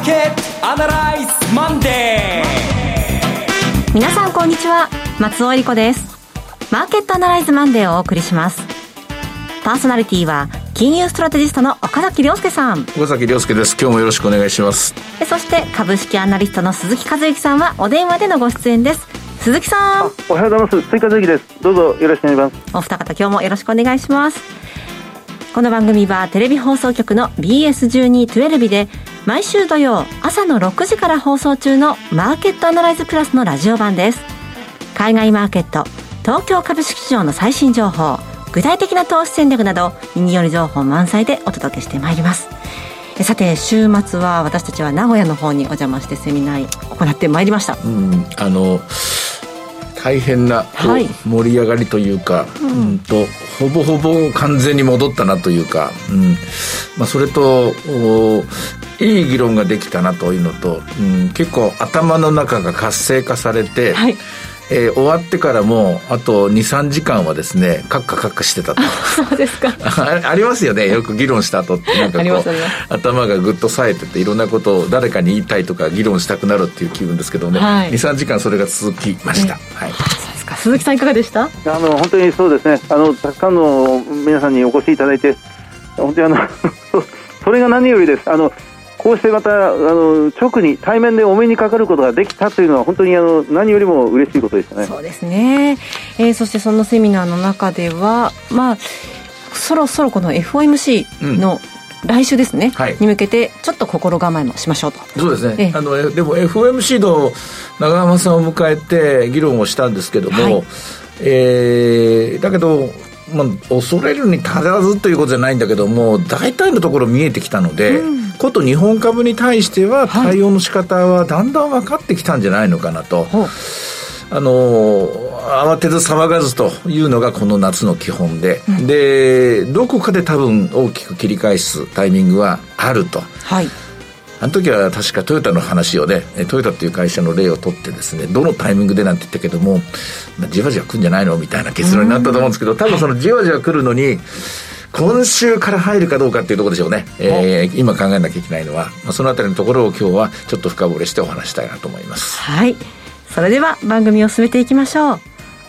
ーケットアナライズマンデー。皆さんこんにちは。松尾恵理子です。マーケットアナライズマンデーをお送りします。パーソナリティは金融ストラテジストの岡崎亮介さん。岡崎亮介です。今日もよろしくお願いします。そして株式アナリストの鈴木和之さんはお電話でのご出演です。鈴木さん。おはようございます。鈴木和之です。どうぞよろしくお願いします。お二方今日もよろしくお願いします。この番組はテレビ放送局の BS1212 で毎週土曜朝の6時から放送中のマーケットアナライズプラスのラジオ版です。海外マーケット東京株式市場の最新情報具体的な投資戦略など耳寄り情報満載でお届けしてまいります。さて週末は私たちは名古屋の方にお邪魔してセミナー行ってまいりました。うんあの大変な、はい、盛り上がりというか、うん、うんとほぼほぼ完全に戻ったなというか、うん。まあ、それといい議論ができたなというのと、うん、結構頭の中が活性化されて、はい。えー、終わってからもあと23時間はですねカッカカッカしてたと。そうですか。ありますよね。よく議論した後ってなんかこう、頭がぐっと冴えてていろんなことを誰かに言いたいとか議論したくなるっていう気分ですけどね、はい、23時間それが続きました、はい、鈴木さんいかがでした？あの本当にそうですね。あのたくさんの皆さんにお越しいただいて本当にあの それが何よりです。あのこうしてまたあの直に対面でお目にかかることができたというのは本当にあの何よりも嬉しいことでしたね。そうですね、えー、そしてそのセミナーの中では、まあ、そろそろこの FOMC の、来週ですね、はい、に向けてちょっと心構えもしましょうと。そうですね、ええ、あのでも FOMC の長濱さんを迎えて議論をしたんですけども、はい、えー、だけどまあ、恐れるに足らずということじゃないんだけども大体のところ見えてきたので、うん、こと日本株に対しては対応の仕方はだんだん分かってきたんじゃないのかなと。はいあの慌てず騒がずというのがこの夏の基本で、うん、でどこかで多分大きく切り返すタイミングはあると。はいあの時は確かトヨタの話をね、トヨタっていう会社の例を取ってですね、どのタイミングでなんて言ったけども、じわじわ来るんじゃないのみたいな結論になったと思うんですけど、多分そのじわじわ来るのに、今週から入るかどうかっていうところでしょうね。えー、今考えなきゃいけないのは、まあ、そのあたりのところを今日はちょっと深掘りしてお話したいなと思います。はい。それでは番組を進めていきましょう。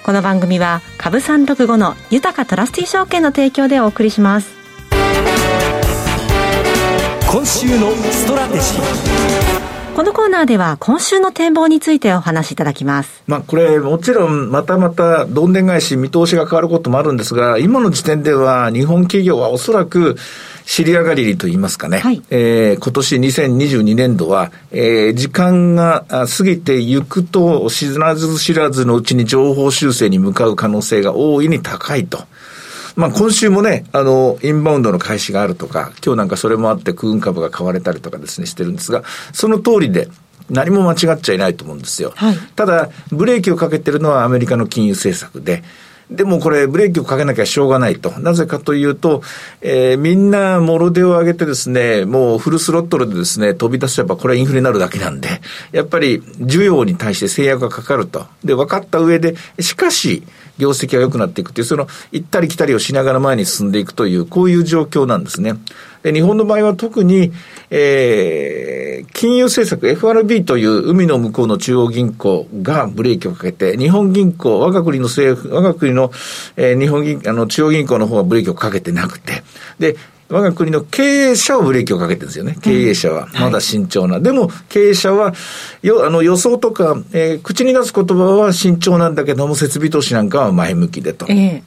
この番組は株365の豊かトラスティ証券の提供でお送りします。今週のストラテジーこのコーナーでは今週の展望についてお話しいただきます。まあこれもちろんまたまたどんでん返し見通しが変わることもあるんですが、今の時点では日本企業はおそらく尻上がりと言いますかね、はい、えー、今年2022年度は、えー、時間が過ぎていくと知らず知らずのうちに情報修正に向かう可能性が大いに高いと。まあ今週もね、あの、インバウンドの開始があるとか、今日なんかそれもあって空運株が買われたりとかですね、してるんですが、その通りで、何も間違っちゃいないと思うんですよ。はい、ただ、ブレーキをかけてるのはアメリカの金融政策で、でもこれ、ブレーキをかけなきゃしょうがないと。なぜかというと、えー、みんな、もろ手を上げてですね、もうフルスロットルでですね、飛び出せば、これはインフレになるだけなんで、やっぱり、需要に対して制約がかかると。で、分かった上で、しかし、業績が良くなっていくっていう、その、行ったり来たりをしながら前に進んでいくという、こういう状況なんですね。で、日本の場合は特に、えー、金融政策 FRB という海の向こうの中央銀行がブレーキをかけて、日本銀行、我が国の政府、我が国の、えー、日本銀、あの、中央銀行の方はブレーキをかけてなくて、で、我が国の経営者はブレーキをかけてるんですよね。経営者は。まだ慎重な。はい、でも、経営者は、よ、あの、予想とか、えー、口に出す言葉は慎重なんだけども、設備投資なんかは前向きでと。え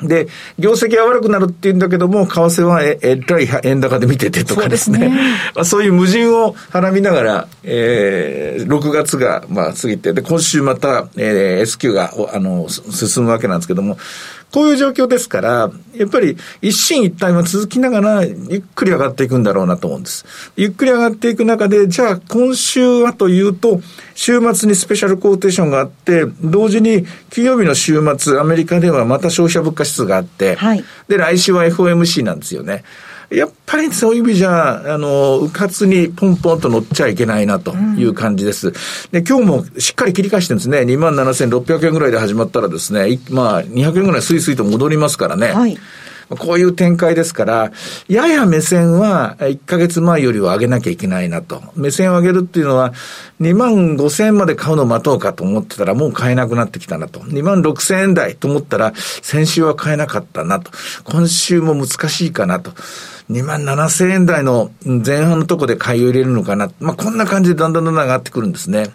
ー、で、業績が悪くなるって言うんだけども、為替はえ、えらい円高で見ててとかですね。そう、ね、まあ、そういう矛盾をはらみながら、えー、6月が、まあ、過ぎて、で、今週また、えー、S q が、あの、進むわけなんですけども、こういう状況ですから、やっぱり一進一退は続きながら、ゆっくり上がっていくんだろうなと思うんです。ゆっくり上がっていく中で、じゃあ今週はというと、週末にスペシャルコーテーションがあって、同時に金曜日の週末、アメリカではまた消費者物価指数があって、はい、で、来週は FOMC なんですよね。やっぱりそういう意味じゃ、あの、うかつにポンポンと乗っちゃいけないなという感じです。うん、で、今日もしっかり切り返してるんですね。27,600円ぐらいで始まったらですね、まあ、200円ぐらいスイスイと戻りますからね。はいこういう展開ですから、やや目線は1ヶ月前よりは上げなきゃいけないなと。目線を上げるっていうのは、2万5千円まで買うのを待とうかと思ってたら、もう買えなくなってきたなと。2万6千円台と思ったら、先週は買えなかったなと。今週も難しいかなと。2万7千円台の前半のとこで買いを入れるのかな。まあ、こんな感じでだんだんだんだん上がってくるんですね。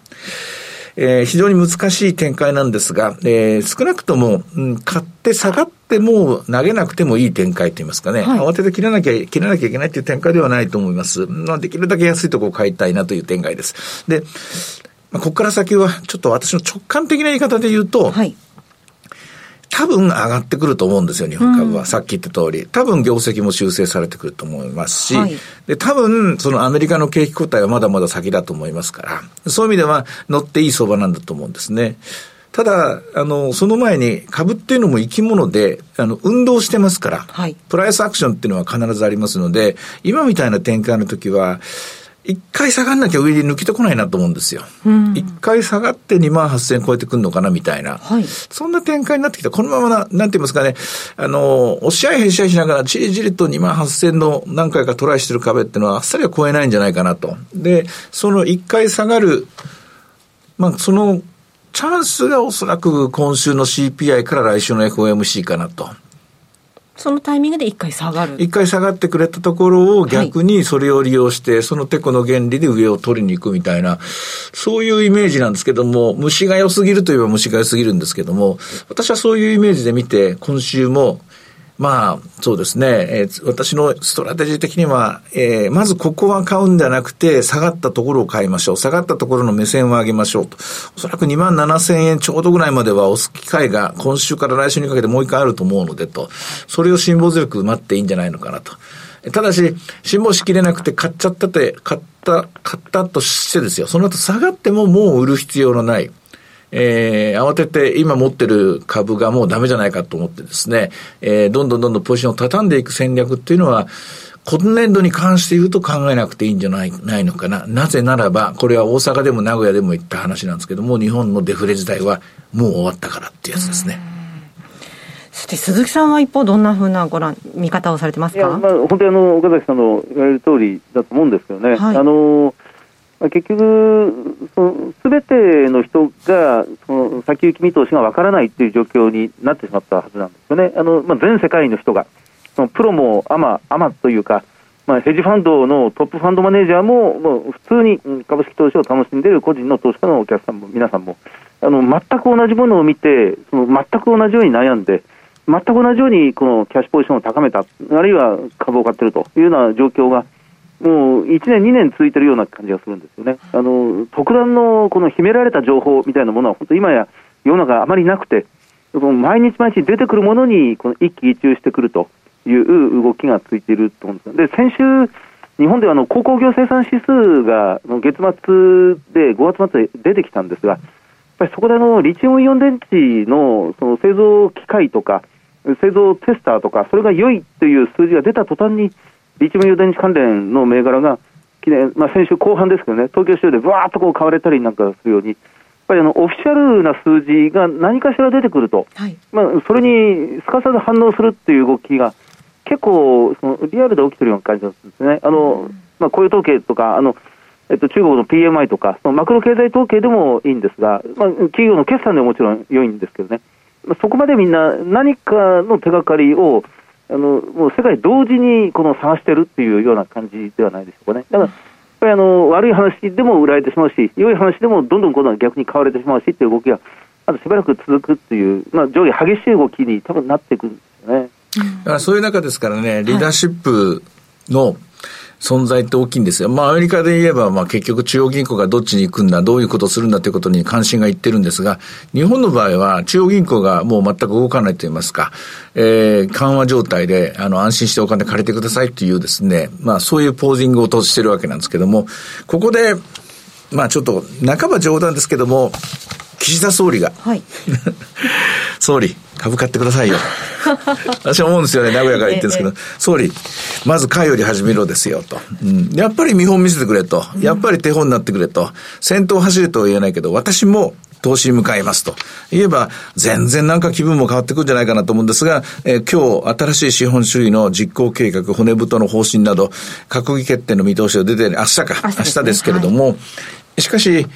えー、非常に難しい展開なんですが、えー、少なくとも、うん、買って下がっても投げなくてもいい展開といいますかね、はい、慌てて切らなきゃ、切らなきゃいけないという展開ではないと思います。まあ、できるだけ安いところを買いたいなという展開です。で、まあ、ここから先は、ちょっと私の直感的な言い方で言うと、はい多分上がってくると思うんですよ、日本株は。うん、さっき言った通り。多分業績も修正されてくると思いますし、はい、で、多分、そのアメリカの景気後退はまだまだ先だと思いますから、そういう意味では乗っていい相場なんだと思うんですね。ただ、あの、その前に株っていうのも生き物で、あの、運動してますから、はい、プライスアクションっていうのは必ずありますので、今みたいな展開の時は、一回下がんなきゃ上に抜けてこないなと思うんですよ。一、回下がって2万8000超えてくるのかなみたいな。はい、そんな展開になってきた。このままな、なんて言いますかね、あの、押し合いへし合いしながらじりじりと2万8000の何回かトライしてる壁っていうのはあっさりは超えないんじゃないかなと。で、その一回下がる、まあ、その、チャンスがおそらく今週の CPI から来週の FOMC かなと。そのタイミングで一回下がる。一回下がってくれたところを逆にそれを利用して、そのテコの原理で上を取りに行くみたいな、そういうイメージなんですけども、虫が良すぎるといえば虫が良すぎるんですけども、私はそういうイメージで見て、今週もまあ、そうですね。えー、私のストラテジー的には、えー、まずここは買うんじゃなくて、下がったところを買いましょう。下がったところの目線を上げましょうと。おそらく2万7千円ちょうどぐらいまでは押す機会が今週から来週にかけてもう一回あると思うのでと。それを辛抱強く待っていいんじゃないのかなと。ただし、辛抱しきれなくて買っちゃったって、買った、買ったとしてですよ。その後下がってももう売る必要のない。えー、慌てて今持ってる株がもうダメじゃないかと思ってですね、えー、どんどんどんどんポジションを畳んでいく戦略っていうのは、今年度に関して言うと考えなくていいんじゃないないのかな。なぜならば、これは大阪でも名古屋でも言った話なんですけども、日本のデフレ時代はもう終わったからっていうやつですね。そして鈴木さんは一方、どんなふうなご覧、見方をされてますか？いや、まあ、本当にあの岡崎さんの言われる通りだと思うんですけどね、はい、あのまあ結局、すべての人がその先行き見通しがわからないという状況になってしまったはずなんですよね。あのまあ、全世界の人が、そのプロもアマ、アマというか、まあ、ヘッジファンドのトップファンドマネージャーも、もう普通に株式投資を楽しんでいる個人の投資家のお客さんも、皆さんも、あの全く同じものを見て、その全く同じように悩んで、全く同じようにこのキャッシュポジションを高めた、あるいは株を買っているというような状況が、もう1年、2年続いてるような感じがするんですよね。あの特段のこの秘められた情報みたいなものは、本当、今や世の中あまりなくて、毎日毎日出てくるものにこの一喜一憂してくるという動きがついていると思うんですで先週、日本ではあの鉱工業生産指数が月末で5月末で出てきたんですが、やっぱりそこであのリチウムイオン電池のその製造機械とか、製造テスターとか、それが良いという数字が出た途端に、リチウムイオン電池関連の銘柄が、まあ、先週後半ですけどね、東京市場でぶわーっとこう買われたりなんかするように、やっぱりあのオフィシャルな数字が何かしら出てくると、はい、まあ、それにすかさず反応するっていう動きが、結構そのリアルで起きてるような感じなんですね。あの、まあ、雇用統計とか、あの、えっと、中国の PMI とか、そのマクロ経済統計でもいいんですが、まあ、企業の決算でももちろん良いんですけどね、まあ、そこまでみんな何かの手がかりをあのもう世界同時にこの探してるっていうような感じではないでしょうかね。だからやっぱりあの悪い話でも売られてしまうし、良い話でもどんどん今度は逆に買われてしまうしっていう動きが、あとしばらく続くっていう、まあ、上下激しい動きに多分なっていくんですよね。だからそういう中ですからね、リーダーシップの、存在って大きいんですよ。まあアメリカで言えば、まあ結局中央銀行がどっちに行くんだ、どういうことをするんだということに関心がいってるんですが、日本の場合は中央銀行がもう全く動かないと言いますか、えー、緩和状態で、あの、安心してお金借りてくださいというですね、まあそういうポージングを通してるわけなんですけども、ここで、まあちょっと、半ば冗談ですけども、岸田総理が、はい、総理、株買ってくださいよ。私は思うんですよね、名古屋から言ってるんですけど、ええ、総理、まず買より始めろですよと、うん。やっぱり見本見せてくれと。やっぱり手本になってくれと。先頭走るとは言えないけど、私も投資に向かいますと。言えば、全然なんか気分も変わってくるんじゃないかなと思うんですが、えー、今日、新しい資本主義の実行計画、骨太の方針など、閣議決定の見通しが出て、明日か、明日,、明日ですけれども、はい、しかし、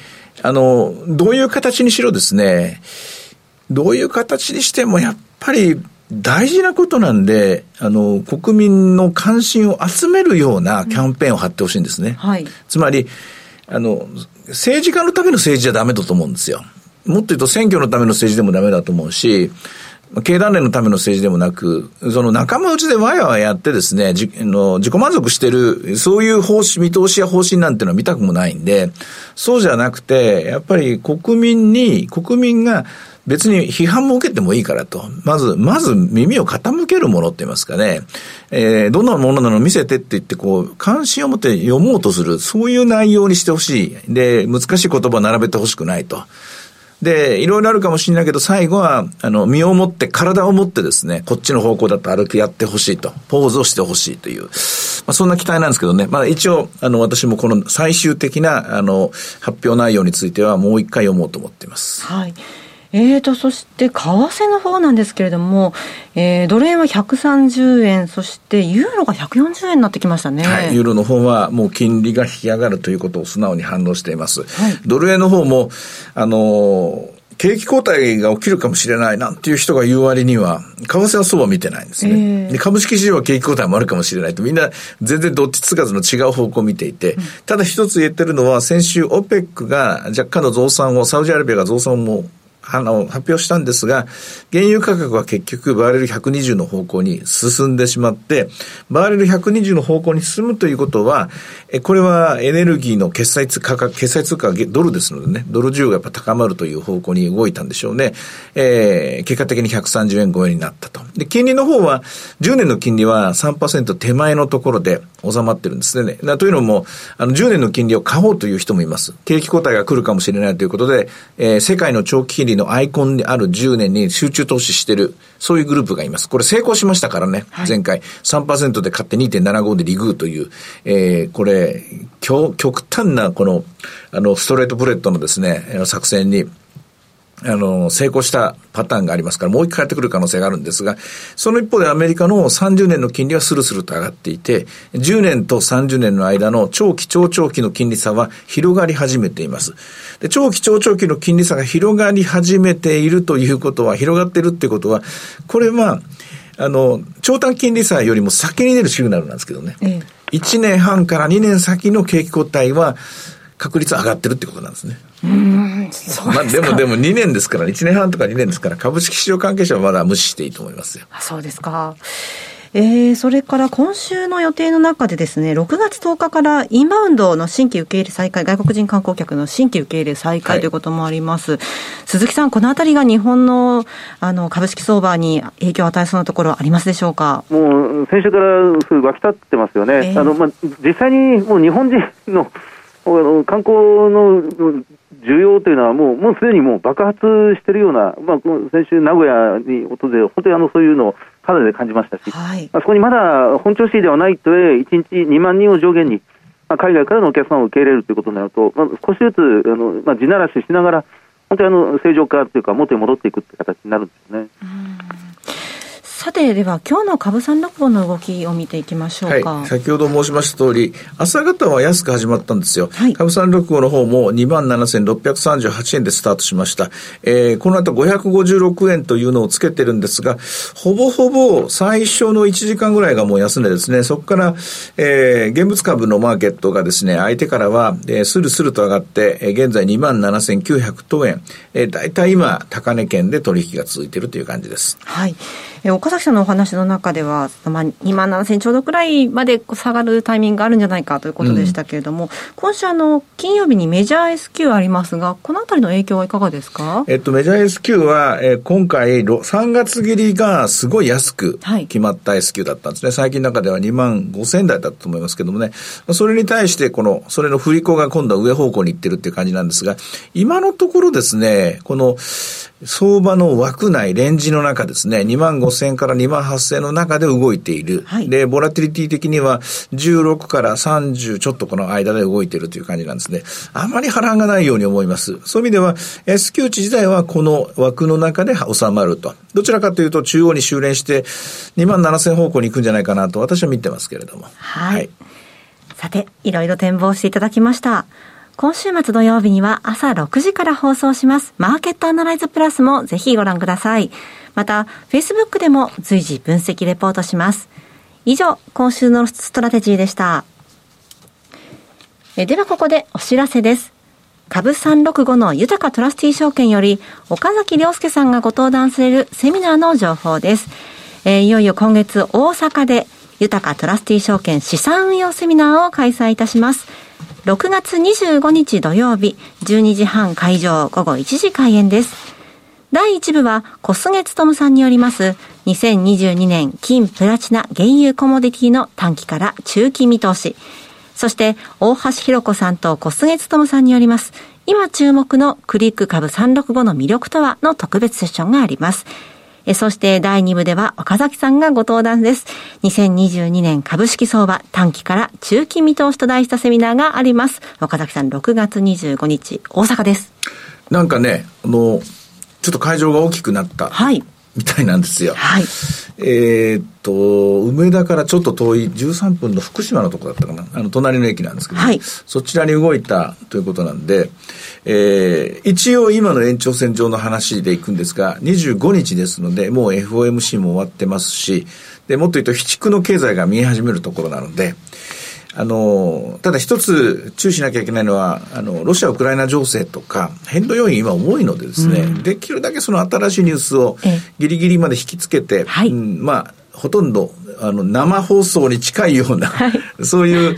あの、どういう形にしろですね、どういう形にしてもやっぱり大事なことなんで、あの、国民の関心を集めるようなキャンペーンを張ってほしいんですね。はい。つまり、あの、政治家のための政治じゃダメだと思うんですよ。もっと言うと選挙のための政治でもダメだと思うし、経団連のための政治でもなく、その仲間内でわやわややってですね、じの自己満足してる、そういう方針、見通しや方針なんていうのは見たくもないんで、そうじゃなくて、やっぱり国民に、国民が別に批判も受けてもいいからと。まず、まず耳を傾けるものって言いますかね。えー、どんなものなの見せてって言って、こう、関心を持って読もうとする、そういう内容にしてほしい。で、難しい言葉を並べてほしくないと。で、いろいろあるかもしれないけど、最後は、あの、身をもって、体をもってですね、こっちの方向だと歩きやってほしいと、ポーズをしてほしいという、まあ、そんな期待なんですけどね。まあ、一応、あの、私もこの最終的な、あの、発表内容については、もう一回読もうと思っています。はい。えーと、そして為替の方なんですけれども、えー、ドル円は130円、そしてユーロが140円になってきましたね。はい、ユーロの方はもう金利が引き上がるということを素直に反応しています。はい、ドル円の方も、あのー景気後退が起きるかもしれないなんていう人が言う割には、為替はそうは見てないんですね。えー、で株式市場は景気後退もあるかもしれないと、みんな全然どっちつかずの違う方向を見ていて、ただ一つ言ってるのは、先週 OPEC が若干の増産を、サウジアラビアが増産もあの、発表したんですが、原油価格は結局バーレル120の方向に進んでしまって、バーレル120の方向に進むということは、え、これはエネルギーの決済価格、決済通貨はドルですのでね、ドル需要がやっぱ高まるという方向に動いたんでしょうね。えー、結果的に130円超えになったと。で、金利の方は、10年の金利は3%手前のところで収まってるんですね。というのも、あの、10年の金利を買おうという人もいます。景気後退が来るかもしれないということで、えー、世界の長期金利のアイコンである10年に集中投資してる、そういうグループがいます。これ成功しましたからね、はい、前回。3%で買って2.75でリグーという、えー、これ、極端なこの、あの、ストレートプレットのですね、作戦に、あの、成功したパターンがありますから、もう一回やってくる可能性があるんですが、その一方でアメリカの30年の金利はスルスルと上がっていて、10年と30年の間の長期、長長期の金利差は広がり始めています。で、長期、長長期の金利差が広がり始めているということは、広がっているってことは、これは、あの、長短金利差よりも先に出るシグナルなんですけどね。ええ、1年半から2年先の景気後退は、確率上がってるってことなんですね。うん、そうまあでもでも2年ですから、1年半とか2年ですから、株式市場関係者はまだ無視していいと思いますよ。あそうですか。えー、それから今週の予定の中でですね、6月10日からインバウンドの新規受け入れ再開、外国人観光客の新規受け入れ再開ということもあります。はい、鈴木さん、このあたりが日本のあの株式相場に影響を与えそうなところありますでしょうか？もう先週からすぐ沸き立ってますよね。えー、あのまあ、実際にもう日本人の観光の需要というのはもう、もうすでにもう爆発しているような、まあ、先週名古屋に訪れ、本当にあのそういうのを肌で感じましたし、はい、まあ、そこにまだ本調子ではないとえ、1日2万人を上限に、まあ、海外からのお客さんを受け入れるということになると、まあ、少しずつあの、まあ、地ならししながら、本当にあの正常化というか、元に戻っていくという形になるんですよね。さて、では今日の株三六本の動きを見ていきましょうか。はい、先ほど申しました通り、朝方は安く始まったんですよ。はい、株三六五の方も27,638円でスタートしました。えー、この後556円というのをつけてるんですが、ほぼほぼ最初の1時間ぐらいがもう安値ですね。そこから、えー、現物株のマーケットがですね、相手からは、えー、スルスルと上がって、えー、現在27,900等円。えー、だいたい今、高値圏で取引が続いているという感じです。はい。えー、岡崎さんのお話の中では、まあ、2万7000ちょうどくらいまで下がるタイミングがあるんじゃないかということでしたけれども、うん、今週あの、金曜日にメジャー S q ありますが、このあたりの影響はいかがですか？えっと、メジャー S q は、えー、今回、3月切りがすごい安く決まった S q だったんですね。はい、最近の中では2万5000台だったと思いますけどもね、それに対して、この、それの振り子が今度は上方向に行ってるっていう感じなんですが、今のところですね、この、相場の枠内、レンジの中ですね、2万5千から2万8千の中で動いている。はい、で、ボラティリティ的には16から30ちょっとこの間で動いているという感じなんですね。あまり波乱がないように思います。そういう意味では、S q 値自体はこの枠の中で収まると。どちらかというと中央に修練して2万7千方向に行くんじゃないかなと私は見てますけれども。はい、はい、さて、いろいろ展望していただきました。今週末土曜日には朝6時から放送します。マーケットアナライズプラスもぜひご覧ください。また、Facebook でも随時分析レポートします。以上、今週のストラテジーでした。えではここでお知らせです。株365の豊かトラスティー証券より、岡崎良介さんがご登壇されるセミナーの情報です。えー、いよいよ今月大阪で、豊かトラスティー証券資産運用セミナーを開催いたします。6月25日土曜日、12時半会場、午後1時開演です。第1部は小菅勤さんによります2022年金プラチナ原油コモディティの短期から中期見通し。そして大橋弘子さんと小菅勤さんによります今注目のクリック株365の魅力とはの特別セッションがあります。えそして第2部では岡崎さんがご登壇です。2022年株式相場短期から中期見通しと題したセミナーがあります。岡崎さん6月25日大阪です。なんかね、あの、ちょっと会場が大きくなった。はい。みたいなんですよ。はい。えっと、梅田からちょっと遠い13分の福島のとこだったかな。あの、隣の駅なんですけど、はい、そちらに動いたということなんで、えー、一応今の延長線上の話でいくんですが、25日ですので、もう FOMC も終わってますし、で、もっと言うと、非畜の経済が見え始めるところなので、あの、ただ一つ注意しなきゃいけないのは、あの、ロシア・ウクライナ情勢とか、変動要因今重いのでですね、うん、できるだけその新しいニュースをギリギリまで引きつけて、うん、まあ、ほとんど、あの、生放送に近いような、はい、そういう、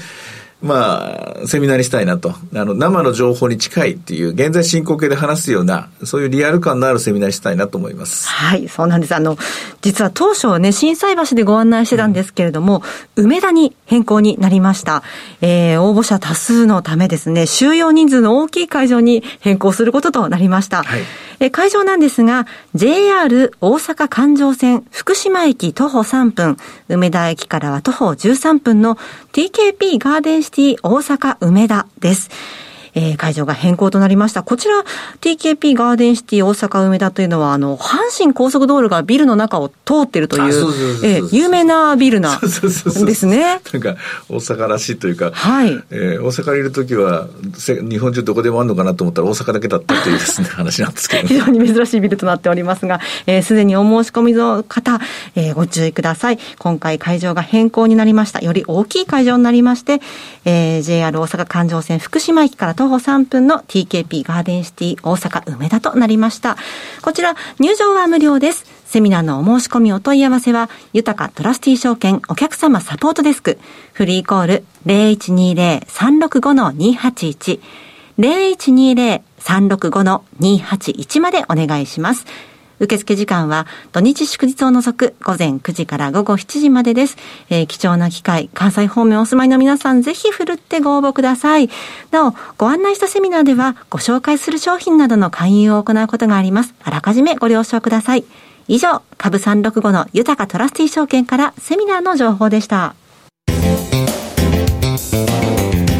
まあ、セミナーにしたいなと。あの、生の情報に近いっていう、現在進行形で話すような、そういうリアル感のあるセミナーにしたいなと思います。はい、そうなんです。あの、実は当初はね、震災橋でご案内してたんですけれども、うん、梅田に変更になりました。えー、応募者多数のためですね、収容人数の大きい会場に変更することとなりました。はいえ会場なんですが、JR 大阪環状線福島駅徒歩3分、梅田駅からは徒歩13分の TKP ガーデンシティ大阪梅田です。えー、会場が変更となりました。こちら、TKP ガーデンシティ大阪梅田というのは、あの、阪神高速道路がビルの中を通っているという、え有名なビルな、ですね。なんか、大阪らしいというか、はい。えー、大阪にいるときは、日本中どこでもあるのかなと思ったら大阪だけだったというですね、話なんですけど、非常に珍しいビルとなっておりますが、す、えー、で、にお申し込みの方、えー、ご注意ください。今回会場が変更になりました。より大きい会場になりまして、えー、JR 大阪環状線福島駅から徒歩3分の TKP ガーデンシティ大阪梅田となりました。こちら、入場は無料です。セミナーのお申し込みお問い合わせは、豊かトラスティ証券お客様サポートデスク、フリーコール0120-365-281、0120-365-281までお願いします。受付時間は土日祝日を除く午前9時から午後7時までです。えー、貴重な機会、関西方面お住まいの皆さんぜひふるってご応募ください。なお、ご案内したセミナーではご紹介する商品などの勧誘を行うことがあります。あらかじめご了承ください。以上、株365の豊かトラスティ証券からセミナーの情報でした。フ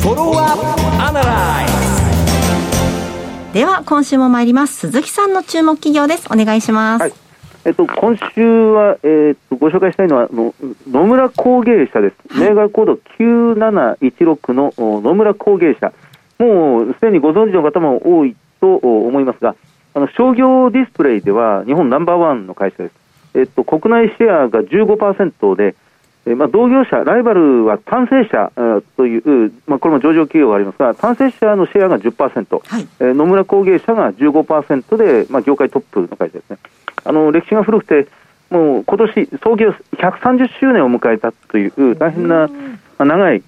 ォロワーアナライでは今週も参ります。鈴木さんの注目企業です。お願いします、はい、えっと、今週は、えー、っとご紹介したいのはの野村工芸社です、銘柄コード9716の野村工芸社。もうすでにご存知の方も多いと思いますがあの商業ディスプレイでは日本ナンバーワンの会社です、えっと、国内シェアが15%でえまあ、同業者、ライバルは単成者という、まあ、これも上場企業がありますが、単成者のシェアが10%、はい、え野村工芸社が15%で、まあ、業界トップの会社ですね。あの歴史が古くて、もう今年創業130周年を迎えたという大変な、まあ、長い、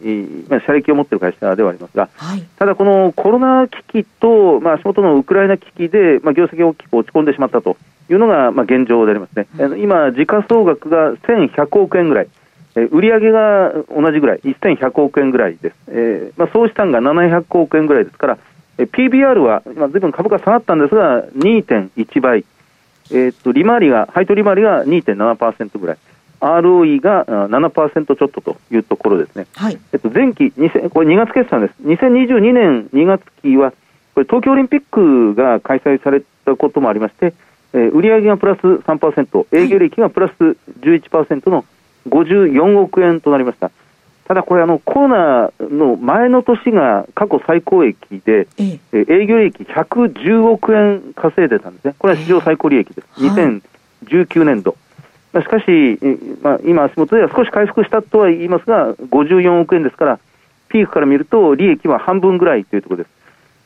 まあ、社歴を持っている会社ではありますが、はい、ただこのコロナ危機と、まあ、足元のウクライナ危機で、まあ、業績が大きく落ち込んでしまったというのが、まあ、現状でありますね。うん、今、時価総額が1100億円ぐらい。えー、売上が同じぐらい、1100億円ぐらいです。えーまあ、総資産が700億円ぐらいですから、えー、PBR は、まあ、ずいぶん株価下がったんですが、2.1倍。えー、っと利回りが、配当利回りが2.7%ぐらい、ROE が7%ちょっとというところですね。はい、えっと、前期、これ2月決算です。2022年2月期は、これ東京オリンピックが開催されたこともありまして、えー、売上がプラス3%、営業利益がプラス11%の54億円となりました。ただこれあの、コロナの前の年が過去最高益で、ええ、営業利益110億円稼いでたんですね。これは史上最高利益です。え2019年度。しかし、まあ、今、足元では少し回復したとは言いますが、54億円ですから、ピークから見ると利益は半分ぐらいというところです。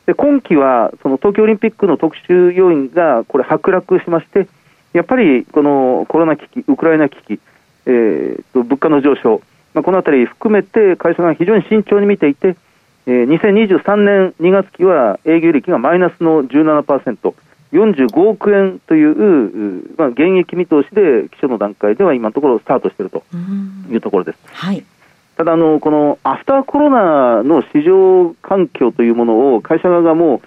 で今期はその東京オリンピックの特殊要因がこれ、剥落しまして、やっぱりこのコロナ危機、ウクライナ危機、えー、と物価の上昇、まあ、このあたり含めて会社が非常に慎重に見ていて、えー、2023年2月期は営業利益がマイナスの17%、45億円という、まあ、現役見通しで、基礎の段階では今のところスタートしているというところです。はい、ただあの、このアフターコロナの市場環境というものを会社側がもう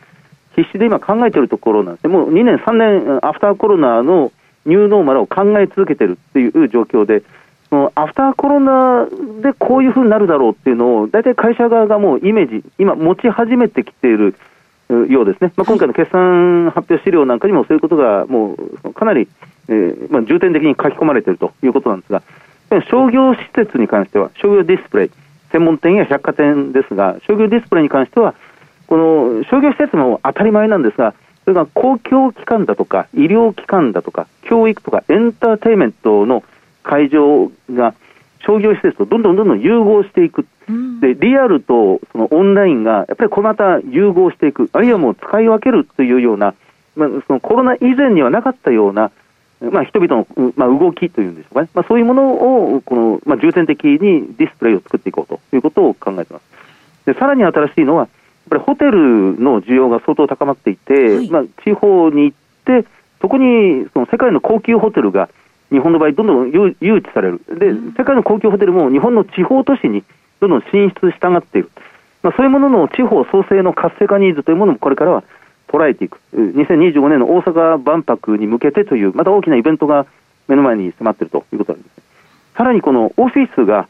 必死で今考えているところなんですね。もう2年、3年、アフターコロナのニューノーマルを考え続けてるっていう状況で、そのアフターコロナでこういうふうになるだろうっていうのを、大体会社側がもうイメージ、今持ち始めてきているようですね。まあ、今回の決算発表資料なんかにもそういうことがもうかなり、えー、まあ、重点的に書き込まれているということなんですが、商業施設に関しては、商業ディスプレイ、専門店や百貨店ですが、商業ディスプレイに関しては、この商業施設も当たり前なんですが、それが公共機関だとか、医療機関だとか、教育とかエンターテインメントの会場が商業施設とどんどんどんどん融合していく、うん、でリアルとそのオンラインがやっぱりこれまた融合していく、あるいはもう使い分けるというような、まあ、そのコロナ以前にはなかったような、まあ、人々の、まあ、動きというんでしょうかね、まあ、そういうものをこの、まあ、重点的にディスプレイを作っていこうということを考えています。でさらに新しいのは、やっぱりホテルの需要が相当高まっていて、はい、まあ、地方に行って、そこにその世界の高級ホテルが日本の場合、どんどん誘致される、で、世界の高級ホテルも日本の地方都市にどんどん進出したがっている、まあ、そういうものの地方創生の活性化ニーズというものもこれからは捉えていく、2025年の大阪万博に向けてという、また大きなイベントが目の前に迫っているということなんです、ね、さらにこのオフィスが、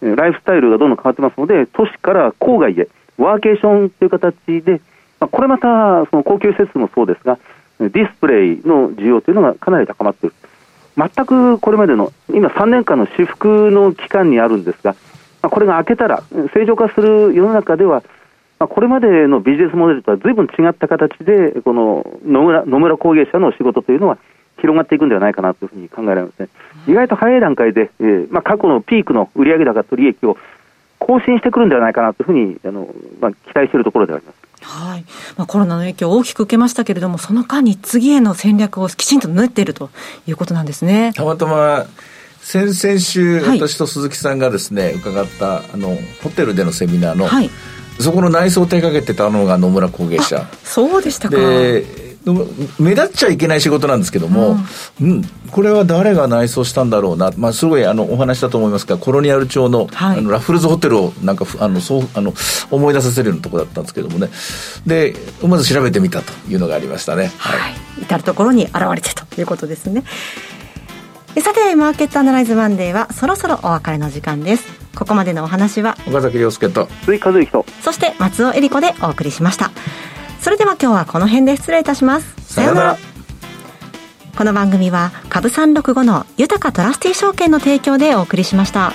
ライフスタイルがどんどん変わってますので、都市から郊外へ、ワーケーションという形で、まあ、これまたその高級施設もそうですが、ディスプレイの需要というのがかなり高まっている。全くこれまでの、今3年間の至福の期間にあるんですが、まあ、これが明けたら、正常化する世の中では、まあ、これまでのビジネスモデルとはずいぶん違った形で、この野村野村工芸者の仕事というのは広がっていくんではないかなというふうに考えられますね。意外と早い段階で、えーまあ、過去のピークの売上高と利益を更新してくるんではないかなというふうにあの、まあ、期待しているところであります。はい。まあ、コロナの影響を大きく受けましたけれども、その間に次への戦略をきちんと練っているということなんですね。たまたま先々週、私と鈴木さんがですね、伺ったあのホテルでのセミナーの、はい、そこの内装を手掛けてたのが野村工芸社そうでしたか。で目立っちゃいけない仕事なんですけども、うん、うん、これは誰が内装したんだろうな、まあ、すごいあのお話だと思いますがコロニアル町のはい、あのラフルズホテルをなんかあのそうあの思い出させるようなところだったんですけどもね。でまず調べてみたというのがありましたね、はい、はい、至る所に現れてということですね。さてマーケットアナライズマンデーはそろそろお別れの時間です。ここまでのお話は岡崎亮介と鈴木和之と。そして松尾恵里子でお送りしましたそれでは今日はこの辺で失礼いたしますさようならこの番組は株三六五の豊かトラスティ証券の提供でお送りしました。